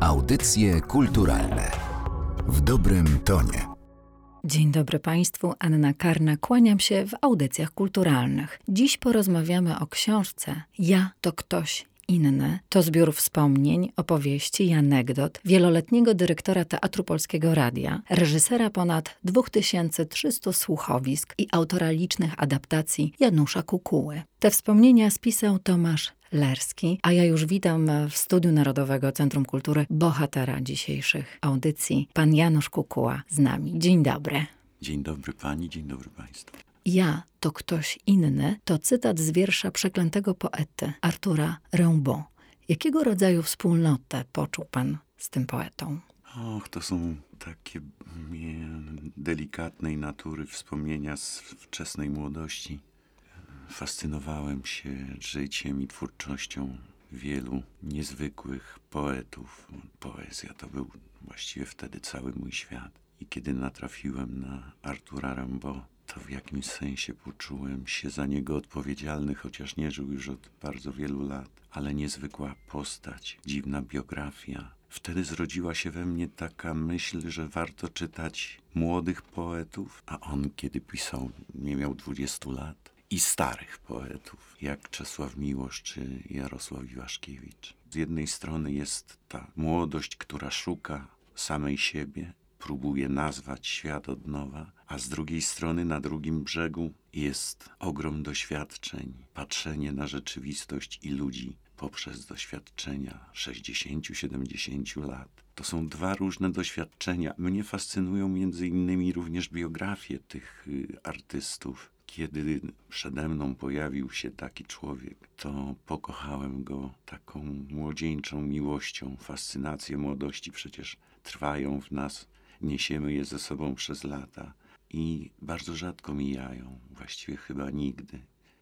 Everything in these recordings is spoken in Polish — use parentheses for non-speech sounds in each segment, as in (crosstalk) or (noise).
Audycje kulturalne w dobrym tonie. Dzień dobry Państwu, Anna Karna, kłaniam się w audycjach kulturalnych. Dziś porozmawiamy o książce Ja to ktoś inny. To zbiór wspomnień, opowieści i anegdot wieloletniego dyrektora Teatru Polskiego Radia, reżysera ponad 2300 słuchowisk i autora licznych adaptacji Janusza Kukuły. Te wspomnienia spisał Tomasz Lerski, a ja już witam w Studiu Narodowego Centrum Kultury bohatera dzisiejszych audycji, pan Janusz Kukuła z nami. Dzień dobry. Dzień dobry pani, dzień dobry państwu. Ja to ktoś inny to cytat z wiersza przeklętego poety Artura Rimbaud. Jakiego rodzaju wspólnotę poczuł pan z tym poetą? Och, to są takie delikatnej natury wspomnienia z wczesnej młodości fascynowałem się życiem i twórczością wielu niezwykłych poetów. Poezja to był właściwie wtedy cały mój świat. I kiedy natrafiłem na Artura Rimbaud, to w jakimś sensie poczułem się za niego odpowiedzialny, chociaż nie żył już od bardzo wielu lat. Ale niezwykła postać, dziwna biografia. Wtedy zrodziła się we mnie taka myśl, że warto czytać młodych poetów, a on, kiedy pisał, nie miał 20 lat i starych poetów, jak Czesław Miłosz czy Jarosław Iwaszkiewicz. Z jednej strony jest ta młodość, która szuka samej siebie, próbuje nazwać świat od nowa, a z drugiej strony na drugim brzegu jest ogrom doświadczeń, patrzenie na rzeczywistość i ludzi poprzez doświadczenia 60-70 lat. To są dwa różne doświadczenia. Mnie fascynują między innymi również biografie tych y, artystów kiedy przede mną pojawił się taki człowiek, to pokochałem go taką młodzieńczą miłością. Fascynacje młodości przecież trwają w nas, niesiemy je ze sobą przez lata i bardzo rzadko mijają, właściwie chyba nigdy.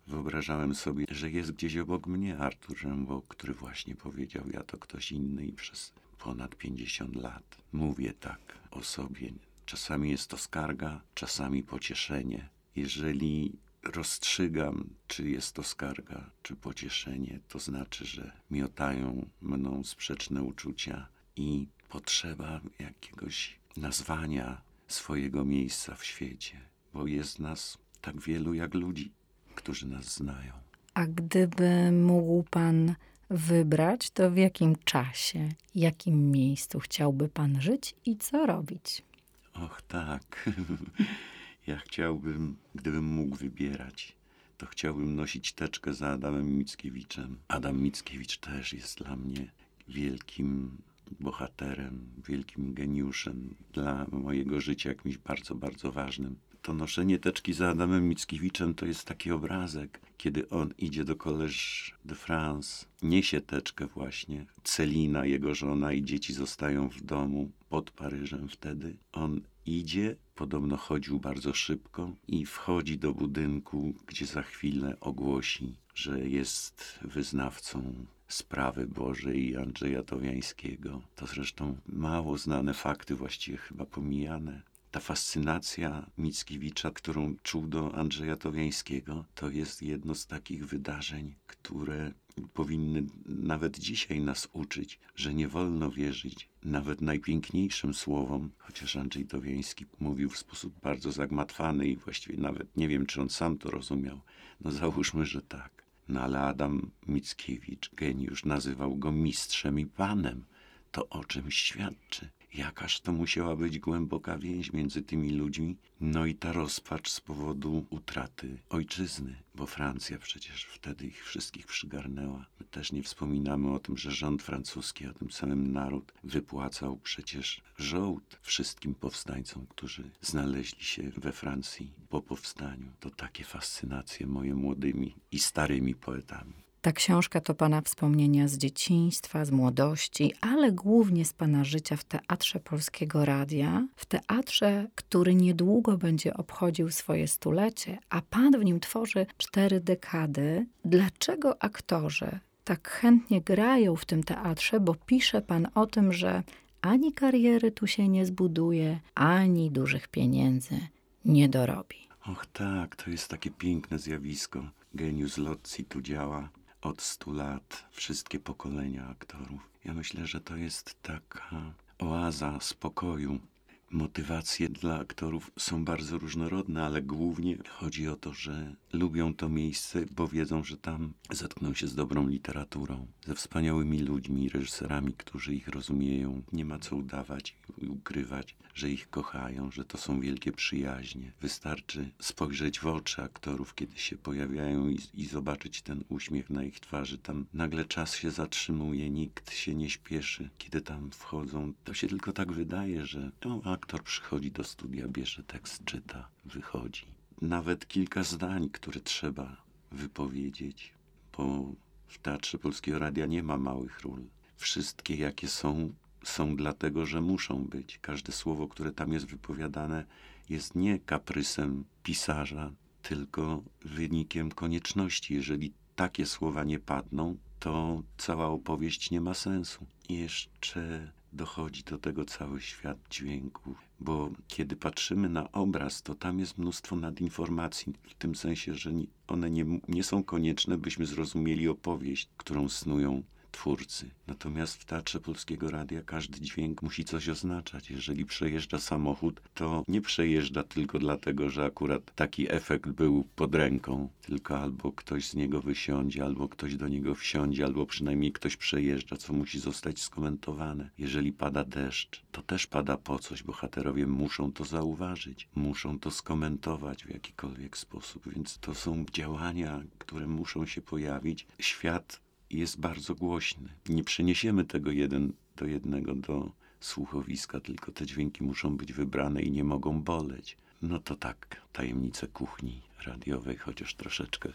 Wyobrażałem sobie, że jest gdzieś obok mnie Artur Rimbaud, który właśnie powiedział, ja to ktoś inny i przez ponad 50 lat mówię tak o sobie. Czasami jest to skarga, czasami pocieszenie, jeżeli rozstrzygam, czy jest to skarga, czy pocieszenie, to znaczy, że miotają mną sprzeczne uczucia i potrzeba jakiegoś nazwania swojego miejsca w świecie, bo jest nas tak wielu jak ludzi, którzy nas znają. A gdyby mógł pan wybrać, to w jakim czasie, jakim miejscu chciałby pan żyć i co robić? Och, tak. (laughs) Ja chciałbym, gdybym mógł wybierać, to chciałbym nosić teczkę za Adamem Mickiewiczem. Adam Mickiewicz też jest dla mnie wielkim bohaterem, wielkim geniuszem dla mojego życia, jakimś bardzo, bardzo ważnym. To noszenie teczki za Adamem Mickiewiczem to jest taki obrazek, kiedy on idzie do Collège de France, niesie teczkę właśnie. Celina, jego żona i dzieci zostają w domu pod Paryżem wtedy. On idzie, podobno chodził bardzo szybko i wchodzi do budynku, gdzie za chwilę ogłosi, że jest wyznawcą sprawy Bożej i Andrzeja Towiańskiego. To zresztą mało znane fakty, właściwie chyba pomijane. Ta fascynacja Mickiewicza, którą czuł do Andrzeja Towiańskiego, to jest jedno z takich wydarzeń, które powinny nawet dzisiaj nas uczyć, że nie wolno wierzyć nawet najpiękniejszym słowom, chociaż Andrzej Towiański mówił w sposób bardzo zagmatwany i właściwie nawet nie wiem, czy on sam to rozumiał. No załóżmy, że tak. No ale Adam Mickiewicz, geniusz, nazywał go mistrzem i panem. To o czymś świadczy. Jakaż to musiała być głęboka więź między tymi ludźmi, no i ta rozpacz z powodu utraty ojczyzny, bo Francja przecież wtedy ich wszystkich przygarnęła. My też nie wspominamy o tym, że rząd francuski, a tym samym naród wypłacał przecież żołd wszystkim powstańcom, którzy znaleźli się we Francji po powstaniu. To takie fascynacje moje młodymi i starymi poetami. Ta książka to Pana wspomnienia z dzieciństwa, z młodości, ale głównie z Pana życia w Teatrze Polskiego Radia. W teatrze, który niedługo będzie obchodził swoje stulecie, a Pan w nim tworzy cztery dekady. Dlaczego aktorzy tak chętnie grają w tym teatrze? Bo pisze Pan o tym, że ani kariery tu się nie zbuduje, ani dużych pieniędzy nie dorobi. Och tak, to jest takie piękne zjawisko. Genius Lotzi tu działa od stu lat wszystkie pokolenia aktorów. Ja myślę, że to jest taka oaza spokoju, Motywacje dla aktorów są bardzo różnorodne, ale głównie chodzi o to, że lubią to miejsce, bo wiedzą, że tam zetkną się z dobrą literaturą, ze wspaniałymi ludźmi, reżyserami, którzy ich rozumieją. Nie ma co udawać i ukrywać, że ich kochają, że to są wielkie przyjaźnie. Wystarczy spojrzeć w oczy aktorów, kiedy się pojawiają i, i zobaczyć ten uśmiech na ich twarzy. Tam nagle czas się zatrzymuje, nikt się nie śpieszy. Kiedy tam wchodzą, to się tylko tak wydaje, że no, aktor przychodzi do studia, bierze tekst, czyta, wychodzi. Nawet kilka zdań, które trzeba wypowiedzieć, bo w Teatrze Polskiego Radia nie ma małych ról. Wszystkie, jakie są, są dlatego, że muszą być. Każde słowo, które tam jest wypowiadane, jest nie kaprysem pisarza, tylko wynikiem konieczności. Jeżeli takie słowa nie padną, to cała opowieść nie ma sensu. I jeszcze dochodzi do tego cały świat dźwięków, bo kiedy patrzymy na obraz, to tam jest mnóstwo nadinformacji, w tym sensie, że one nie, nie są konieczne, byśmy zrozumieli opowieść, którą snują twórcy. Natomiast w Teatrze Polskiego Radia każdy dźwięk musi coś oznaczać. Jeżeli przejeżdża samochód, to nie przejeżdża tylko dlatego, że akurat taki efekt był pod ręką, tylko albo ktoś z niego wysiądzie, albo ktoś do niego wsiądzie, albo przynajmniej ktoś przejeżdża, co musi zostać skomentowane. Jeżeli pada deszcz, to też pada po coś. Bohaterowie muszą to zauważyć, muszą to skomentować w jakikolwiek sposób, więc to są działania, które muszą się pojawić. Świat jest bardzo głośny. Nie przeniesiemy tego jeden do jednego do słuchowiska, tylko te dźwięki muszą być wybrane i nie mogą boleć. No to tak, tajemnice kuchni radiowej, chociaż troszeczkę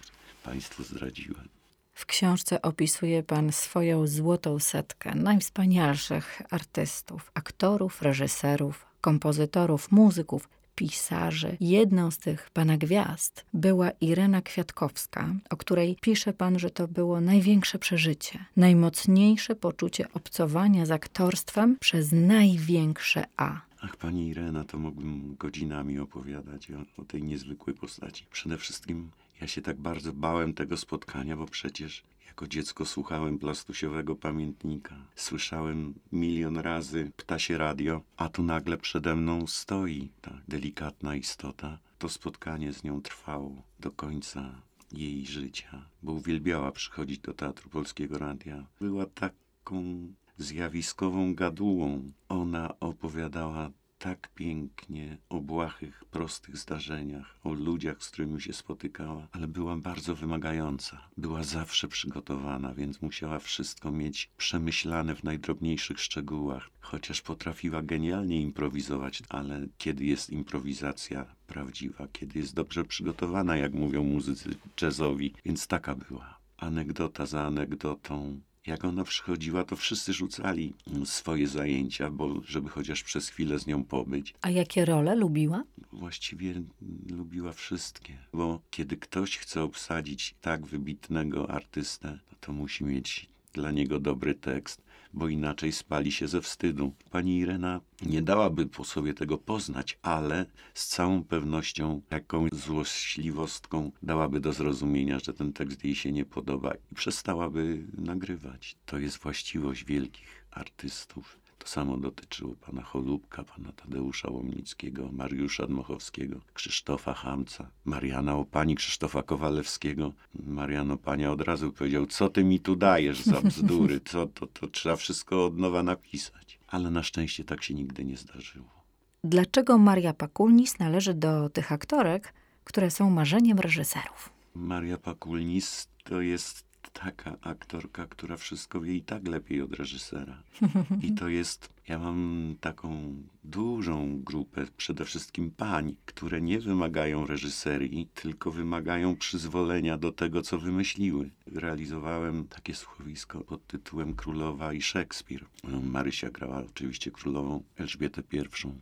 Państwu zdradziłem. W książce opisuje Pan swoją złotą setkę najwspanialszych artystów, aktorów, reżyserów, kompozytorów, muzyków, pisarzy. Jedną z tych pana gwiazd była Irena Kwiatkowska, o której pisze pan, że to było największe przeżycie, najmocniejsze poczucie obcowania z aktorstwem przez największe A. Ach, pani Irena, to mógłbym godzinami opowiadać o, o tej niezwykłej postaci. Przede wszystkim ja się tak bardzo bałem tego spotkania, bo przecież jako dziecko słuchałem plastusiowego pamiętnika. Słyszałem milion razy ptasie radio, a tu nagle przede mną stoi ta delikatna istota. To spotkanie z nią trwało do końca jej życia, bo uwielbiała przychodzić do Teatru Polskiego Radia. Była taką zjawiskową gadułą. Ona opowiadała tak pięknie o błahych, prostych zdarzeniach, o ludziach, z którymi się spotykała, ale była bardzo wymagająca. Była zawsze przygotowana, więc musiała wszystko mieć przemyślane w najdrobniejszych szczegółach. Chociaż potrafiła genialnie improwizować, ale kiedy jest improwizacja prawdziwa, kiedy jest dobrze przygotowana, jak mówią muzycy jazzowi, więc taka była. Anegdota za anegdotą, jak ona przychodziła, to wszyscy rzucali swoje zajęcia, bo żeby chociaż przez chwilę z nią pobyć. A jakie role lubiła? Właściwie lubiła wszystkie, bo kiedy ktoś chce obsadzić tak wybitnego artystę, to musi mieć dla niego dobry tekst, bo inaczej spali się ze wstydu. Pani Irena nie dałaby po sobie tego poznać, ale z całą pewnością jakąś złośliwostką dałaby do zrozumienia, że ten tekst jej się nie podoba i przestałaby nagrywać. To jest właściwość wielkich artystów. To samo dotyczyło pana Cholubka, pana Tadeusza Łomnickiego, Mariusza Dmochowskiego, Krzysztofa Hamca, Mariana Opani, Krzysztofa Kowalewskiego. Marian Opania od razu powiedział, co ty mi tu dajesz za bzdury, co, to, to trzeba wszystko od nowa napisać. Ale na szczęście tak się nigdy nie zdarzyło. Dlaczego Maria Pakulnis należy do tych aktorek, które są marzeniem reżyserów? Maria Pakulnis to jest taka aktorka, która wszystko wie i tak lepiej od reżysera. I to jest, ja mam taką dużą grupę, przede wszystkim pań, które nie wymagają reżyserii, tylko wymagają przyzwolenia do tego, co wymyśliły. Realizowałem takie słuchowisko pod tytułem Królowa i Szekspir. Marysia grała oczywiście królową Elżbietę I.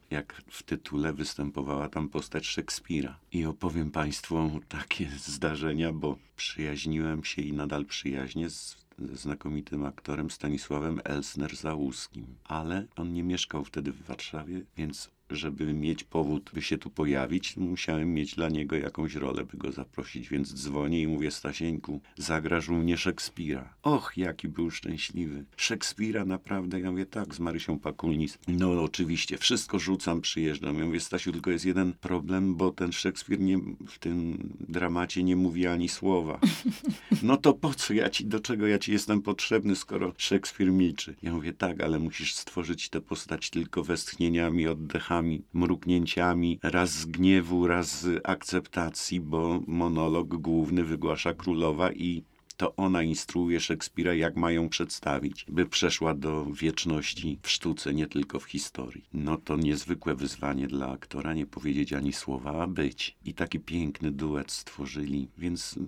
Jak w tytule występowała tam postać Szekspira. I opowiem Państwu takie zdarzenia, bo przyjaźniłem się i nadal przyjaźnię z ze znakomitym aktorem Stanisławem Elsner-Załuskim. Ale on nie mieszkał wtedy w Warszawie, więc żeby mieć powód, by się tu pojawić, musiałem mieć dla niego jakąś rolę, by go zaprosić. Więc dzwonię i mówię, Stasieńku, zagraż u mnie Szekspira. Och, jaki był szczęśliwy. Szekspira naprawdę, ja mówię, tak, z Marysią Pakulnis. No oczywiście, wszystko rzucam, przyjeżdżam. Ja mówię, Stasiu, tylko jest jeden problem, bo ten Szekspir nie, w tym dramacie nie mówi ani słowa. (laughs) No to po co ja ci, do czego ja ci jestem potrzebny, skoro Szekspir milczy? Ja mówię, tak, ale musisz stworzyć tę postać tylko westchnieniami, oddechami, mruknięciami, raz z gniewu, raz z akceptacji, bo monolog główny wygłasza królowa i to ona instruuje Szekspira, jak mają przedstawić, by przeszła do wieczności w sztuce, nie tylko w historii. No to niezwykłe wyzwanie dla aktora, nie powiedzieć ani słowa, a być. I taki piękny duet stworzyli, więc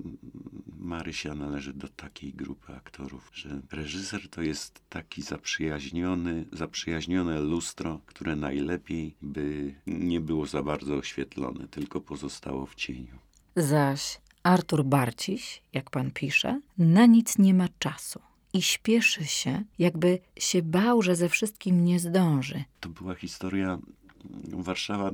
Marysia należy do takiej grupy aktorów, że reżyser to jest taki zaprzyjaźniony, zaprzyjaźnione lustro, które najlepiej by nie było za bardzo oświetlone, tylko pozostało w cieniu. Zaś Artur Barciś, jak pan pisze, na nic nie ma czasu i śpieszy się, jakby się bał, że ze wszystkim nie zdąży. To była historia Warszawa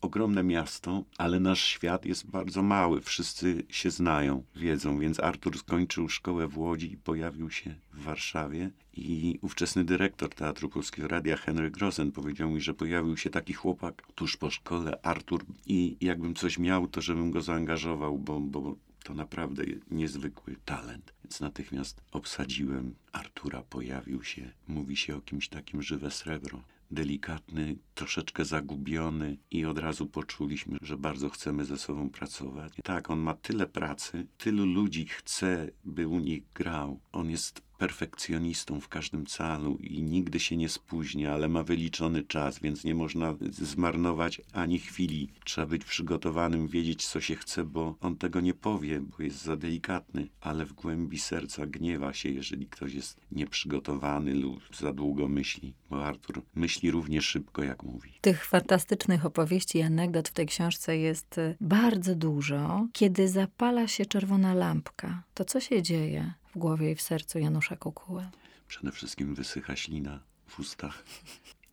ogromne miasto, ale nasz świat jest bardzo mały. Wszyscy się znają, wiedzą, więc Artur skończył szkołę w Łodzi i pojawił się w Warszawie. I ówczesny dyrektor Teatru Polskiego Radia, Henry Grossen, powiedział mi, że pojawił się taki chłopak tuż po szkole, Artur, i jakbym coś miał, to żebym go zaangażował, bo, bo to naprawdę niezwykły talent. Więc natychmiast obsadziłem Artura, pojawił się. Mówi się o kimś takim żywe srebro delikatny, troszeczkę zagubiony i od razu poczuliśmy, że bardzo chcemy ze sobą pracować. Tak, on ma tyle pracy, tylu ludzi chce, by u nich grał. On jest perfekcjonistą w każdym calu i nigdy się nie spóźnia, ale ma wyliczony czas, więc nie można zmarnować ani chwili. Trzeba być przygotowanym, wiedzieć co się chce, bo on tego nie powie, bo jest za delikatny, ale w głębi serca gniewa się, jeżeli ktoś jest nieprzygotowany lub za długo myśli, bo Artur myśli równie szybko, jak mówi. Tych fantastycznych opowieści i anegdot w tej książce jest y, bardzo dużo. Kiedy zapala się czerwona lampka, to co się dzieje? W głowie i w sercu Janusza Kukuły? Przede wszystkim wysycha ślina w ustach,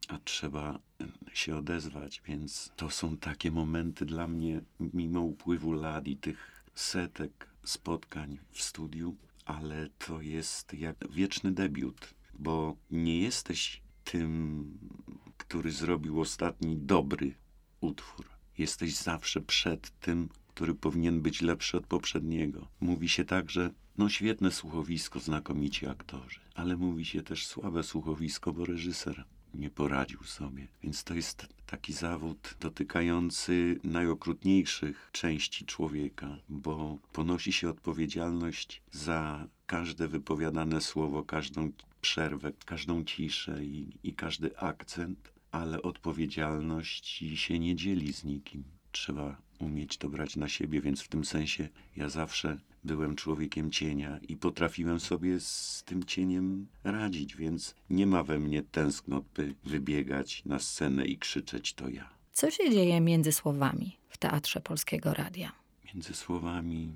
a trzeba się odezwać, więc to są takie momenty dla mnie, mimo upływu lat i tych setek spotkań w studiu, ale to jest jak wieczny debiut, bo nie jesteś tym, który zrobił ostatni dobry utwór. Jesteś zawsze przed tym, który powinien być lepszy od poprzedniego. Mówi się tak, że no świetne słuchowisko, znakomici aktorzy, ale mówi się też słabe słuchowisko, bo reżyser nie poradził sobie. Więc to jest taki zawód dotykający najokrutniejszych części człowieka, bo ponosi się odpowiedzialność za każde wypowiadane słowo, każdą przerwę, każdą ciszę i, i każdy akcent, ale odpowiedzialność się nie dzieli z nikim. Trzeba umieć to brać na siebie, więc w tym sensie ja zawsze byłem człowiekiem cienia i potrafiłem sobie z tym cieniem radzić, więc nie ma we mnie tęsknot, by wybiegać na scenę i krzyczeć to ja. Co się dzieje między słowami w Teatrze Polskiego Radia? Między słowami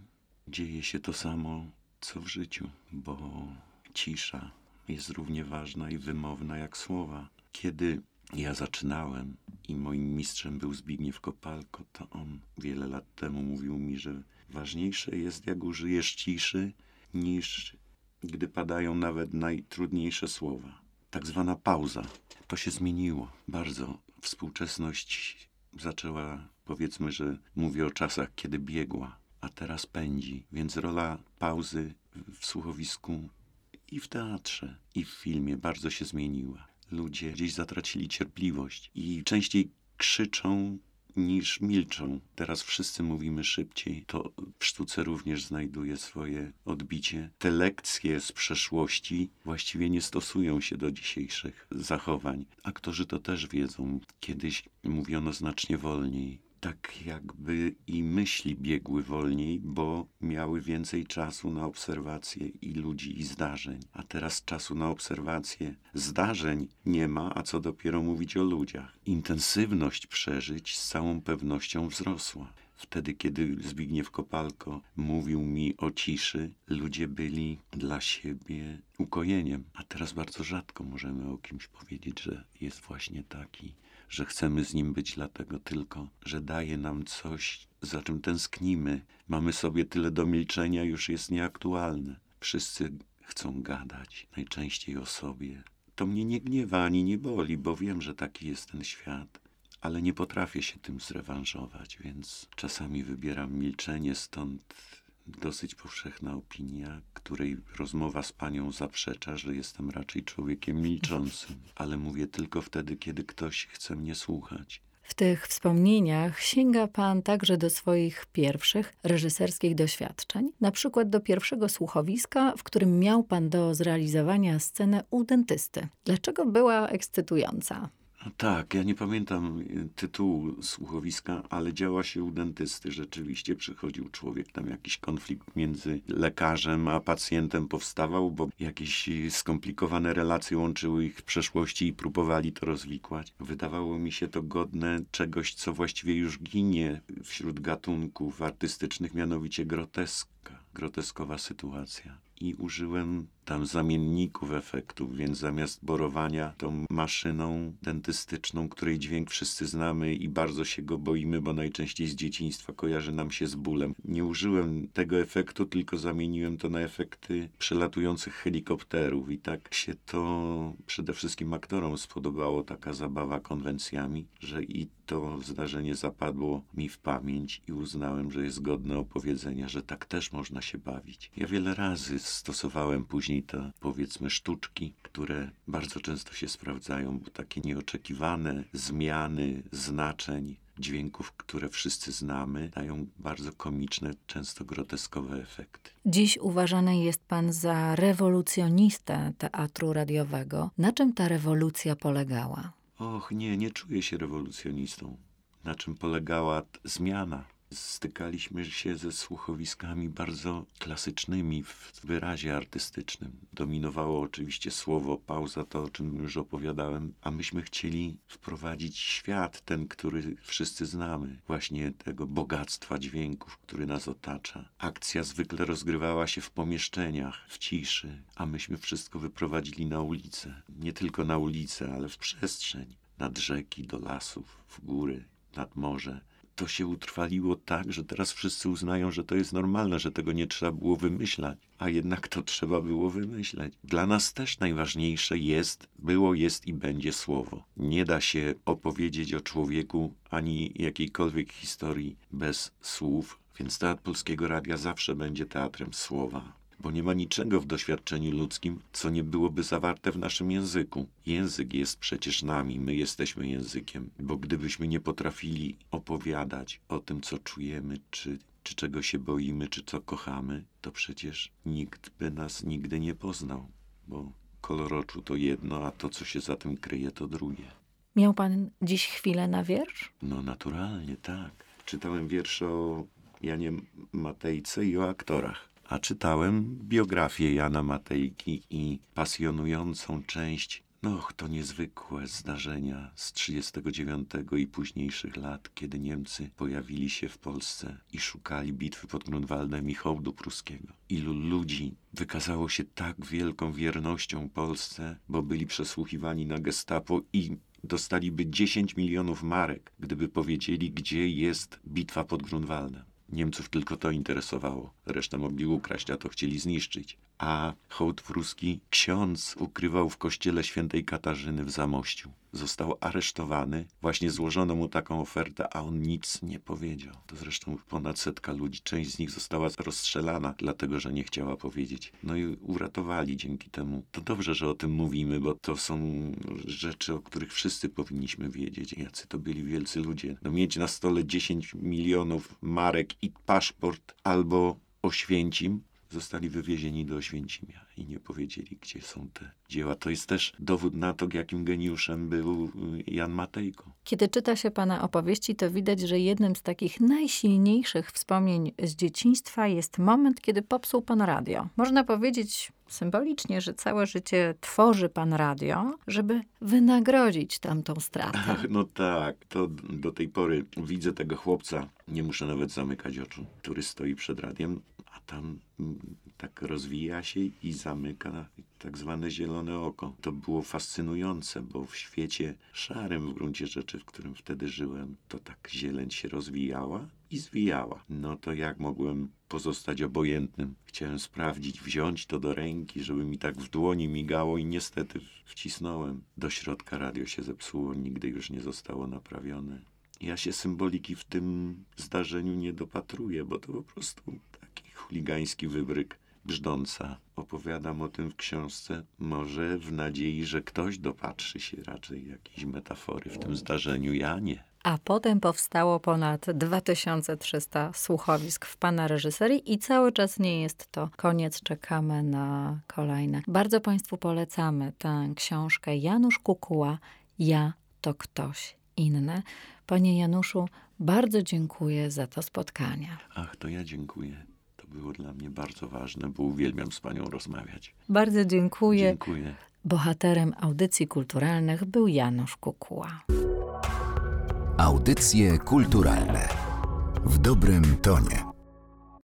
dzieje się to samo, co w życiu, bo cisza jest równie ważna i wymowna jak słowa. Kiedy ja zaczynałem i moim mistrzem był Zbigniew Kopalko, to on wiele lat temu mówił mi, że ważniejsze jest, jak użyjesz ciszy, niż gdy padają nawet najtrudniejsze słowa. Tak zwana pauza. To się zmieniło bardzo. Współczesność zaczęła, powiedzmy, że mówię o czasach, kiedy biegła, a teraz pędzi, więc rola pauzy w słuchowisku i w teatrze, i w filmie bardzo się zmieniła ludzie gdzieś zatracili cierpliwość i częściej krzyczą niż milczą. Teraz wszyscy mówimy szybciej. To w sztuce również znajduje swoje odbicie. Te lekcje z przeszłości właściwie nie stosują się do dzisiejszych zachowań. Aktorzy to też wiedzą. Kiedyś mówiono znacznie wolniej tak jakby i myśli biegły wolniej, bo miały więcej czasu na obserwację i ludzi, i zdarzeń. A teraz czasu na obserwację zdarzeń nie ma, a co dopiero mówić o ludziach. Intensywność przeżyć z całą pewnością wzrosła. Wtedy, kiedy Zbigniew Kopalko mówił mi o ciszy, ludzie byli dla siebie ukojeniem. A teraz bardzo rzadko możemy o kimś powiedzieć, że jest właśnie taki, że chcemy z nim być dlatego tylko, że daje nam coś, za czym tęsknimy. Mamy sobie tyle do milczenia, już jest nieaktualne. Wszyscy chcą gadać, najczęściej o sobie. To mnie nie gniewa ani nie boli, bo wiem, że taki jest ten świat ale nie potrafię się tym zrewanżować, więc czasami wybieram milczenie, stąd dosyć powszechna opinia, której rozmowa z panią zaprzecza, że jestem raczej człowiekiem milczącym, ale mówię tylko wtedy, kiedy ktoś chce mnie słuchać. W tych wspomnieniach sięga pan także do swoich pierwszych reżyserskich doświadczeń, na przykład do pierwszego słuchowiska, w którym miał pan do zrealizowania scenę u dentysty. Dlaczego była ekscytująca? Tak, ja nie pamiętam y, tytułu słuchowiska, ale działa się u dentysty. Rzeczywiście przychodził człowiek, tam jakiś konflikt między lekarzem a pacjentem powstawał, bo jakieś y, skomplikowane relacje łączyły ich w przeszłości i próbowali to rozwikłać. Wydawało mi się to godne czegoś, co właściwie już ginie wśród gatunków artystycznych, mianowicie groteska, groteskowa sytuacja i użyłem tam zamienników efektów, więc zamiast borowania tą maszyną dentystyczną, której dźwięk wszyscy znamy i bardzo się go boimy, bo najczęściej z dzieciństwa kojarzy nam się z bólem. Nie użyłem tego efektu, tylko zamieniłem to na efekty przelatujących helikopterów i tak się to przede wszystkim aktorom spodobało, taka zabawa konwencjami, że i to zdarzenie zapadło mi w pamięć i uznałem, że jest godne opowiedzenia, że tak też można się bawić. Ja wiele razy stosowałem później te, powiedzmy, sztuczki, które bardzo często się sprawdzają, bo takie nieoczekiwane zmiany znaczeń, dźwięków, które wszyscy znamy, dają bardzo komiczne, często groteskowe efekty. Dziś uważany jest pan za rewolucjonistę teatru radiowego. Na czym ta rewolucja polegała? Och, nie, nie czuję się rewolucjonistą. Na czym polegała zmiana? Stykaliśmy się ze słuchowiskami bardzo klasycznymi w wyrazie artystycznym. Dominowało oczywiście słowo, pauza, to o czym już opowiadałem, a myśmy chcieli wprowadzić świat, ten, który wszyscy znamy, właśnie tego bogactwa dźwięków, który nas otacza. Akcja zwykle rozgrywała się w pomieszczeniach, w ciszy, a myśmy wszystko wyprowadzili na ulicę. Nie tylko na ulicę, ale w przestrzeń. Nad rzeki, do lasów, w góry, nad morze to się utrwaliło tak, że teraz wszyscy uznają, że to jest normalne, że tego nie trzeba było wymyślać, a jednak to trzeba było wymyśleć. Dla nas też najważniejsze jest, było, jest i będzie słowo. Nie da się opowiedzieć o człowieku ani jakiejkolwiek historii bez słów, więc Teatr Polskiego Radia zawsze będzie teatrem słowa bo nie ma niczego w doświadczeniu ludzkim, co nie byłoby zawarte w naszym języku. Język jest przecież nami, my jesteśmy językiem, bo gdybyśmy nie potrafili opowiadać o tym, co czujemy, czy, czy czego się boimy, czy co kochamy, to przecież nikt by nas nigdy nie poznał, bo kolor oczu to jedno, a to, co się za tym kryje, to drugie. Miał pan dziś chwilę na wiersz? No naturalnie, tak. Czytałem wiersze o Janie Matejce i o aktorach a czytałem biografię Jana Matejki i pasjonującą część no, to niezwykłe zdarzenia z 39 i późniejszych lat, kiedy Niemcy pojawili się w Polsce i szukali bitwy pod Grunwaldem i hołdu pruskiego. Ilu ludzi wykazało się tak wielką wiernością Polsce, bo byli przesłuchiwani na gestapo i dostaliby 10 milionów marek, gdyby powiedzieli, gdzie jest bitwa pod Grunwaldem. Niemców tylko to interesowało. Resztę mogli ukraść, a to chcieli zniszczyć. A hołd pruski ksiądz ukrywał w kościele świętej Katarzyny w Zamościu został aresztowany. Właśnie złożono mu taką ofertę, a on nic nie powiedział. To zresztą ponad setka ludzi, część z nich została rozstrzelana, dlatego że nie chciała powiedzieć. No i uratowali dzięki temu. To dobrze, że o tym mówimy, bo to są rzeczy, o których wszyscy powinniśmy wiedzieć. Jacy to byli wielcy ludzie. No mieć na stole 10 milionów marek i paszport albo Oświęcim, zostali wywiezieni do Oświęcimia i nie powiedzieli, gdzie są te dzieła. To jest też dowód na to, jakim geniuszem był y, Jan Matejko. Kiedy czyta się pana opowieści, to widać, że jednym z takich najsilniejszych wspomnień z dzieciństwa jest moment, kiedy popsuł pan radio. Można powiedzieć, symbolicznie, że całe życie tworzy pan radio, żeby wynagrodzić tamtą stratę. Ach, no tak, to do tej pory widzę tego chłopca, nie muszę nawet zamykać oczu, który stoi przed radiem, tam mm, tak rozwija się i zamyka tak zwane zielone oko. To było fascynujące, bo w świecie szarym w gruncie rzeczy, w którym wtedy żyłem, to tak zieleń się rozwijała i zwijała. No to jak mogłem pozostać obojętnym? Chciałem sprawdzić, wziąć to do ręki, żeby mi tak w dłoni migało i niestety wcisnąłem. Do środka radio się zepsuło, nigdy już nie zostało naprawione. Ja się symboliki w tym zdarzeniu nie dopatruję, bo to po prostu chuligański wybryk brzdąca. Opowiadam o tym w książce, może w nadziei, że ktoś dopatrzy się raczej jakiejś metafory w tym zdarzeniu. Ja nie. A potem powstało ponad 2300 słuchowisk w pana reżyserii i cały czas nie jest to koniec, czekamy na kolejne. Bardzo Państwu polecamy tę książkę Janusz Kukuła Ja to ktoś inny. Panie Januszu, bardzo dziękuję za to spotkanie. Ach, to ja dziękuję. Było dla mnie bardzo ważne, bo uwielbiam z panią rozmawiać. Bardzo dziękuję. Dziękuję. Bohaterem audycji kulturalnych był Janusz Kukuła. Audycje kulturalne w dobrym tonie.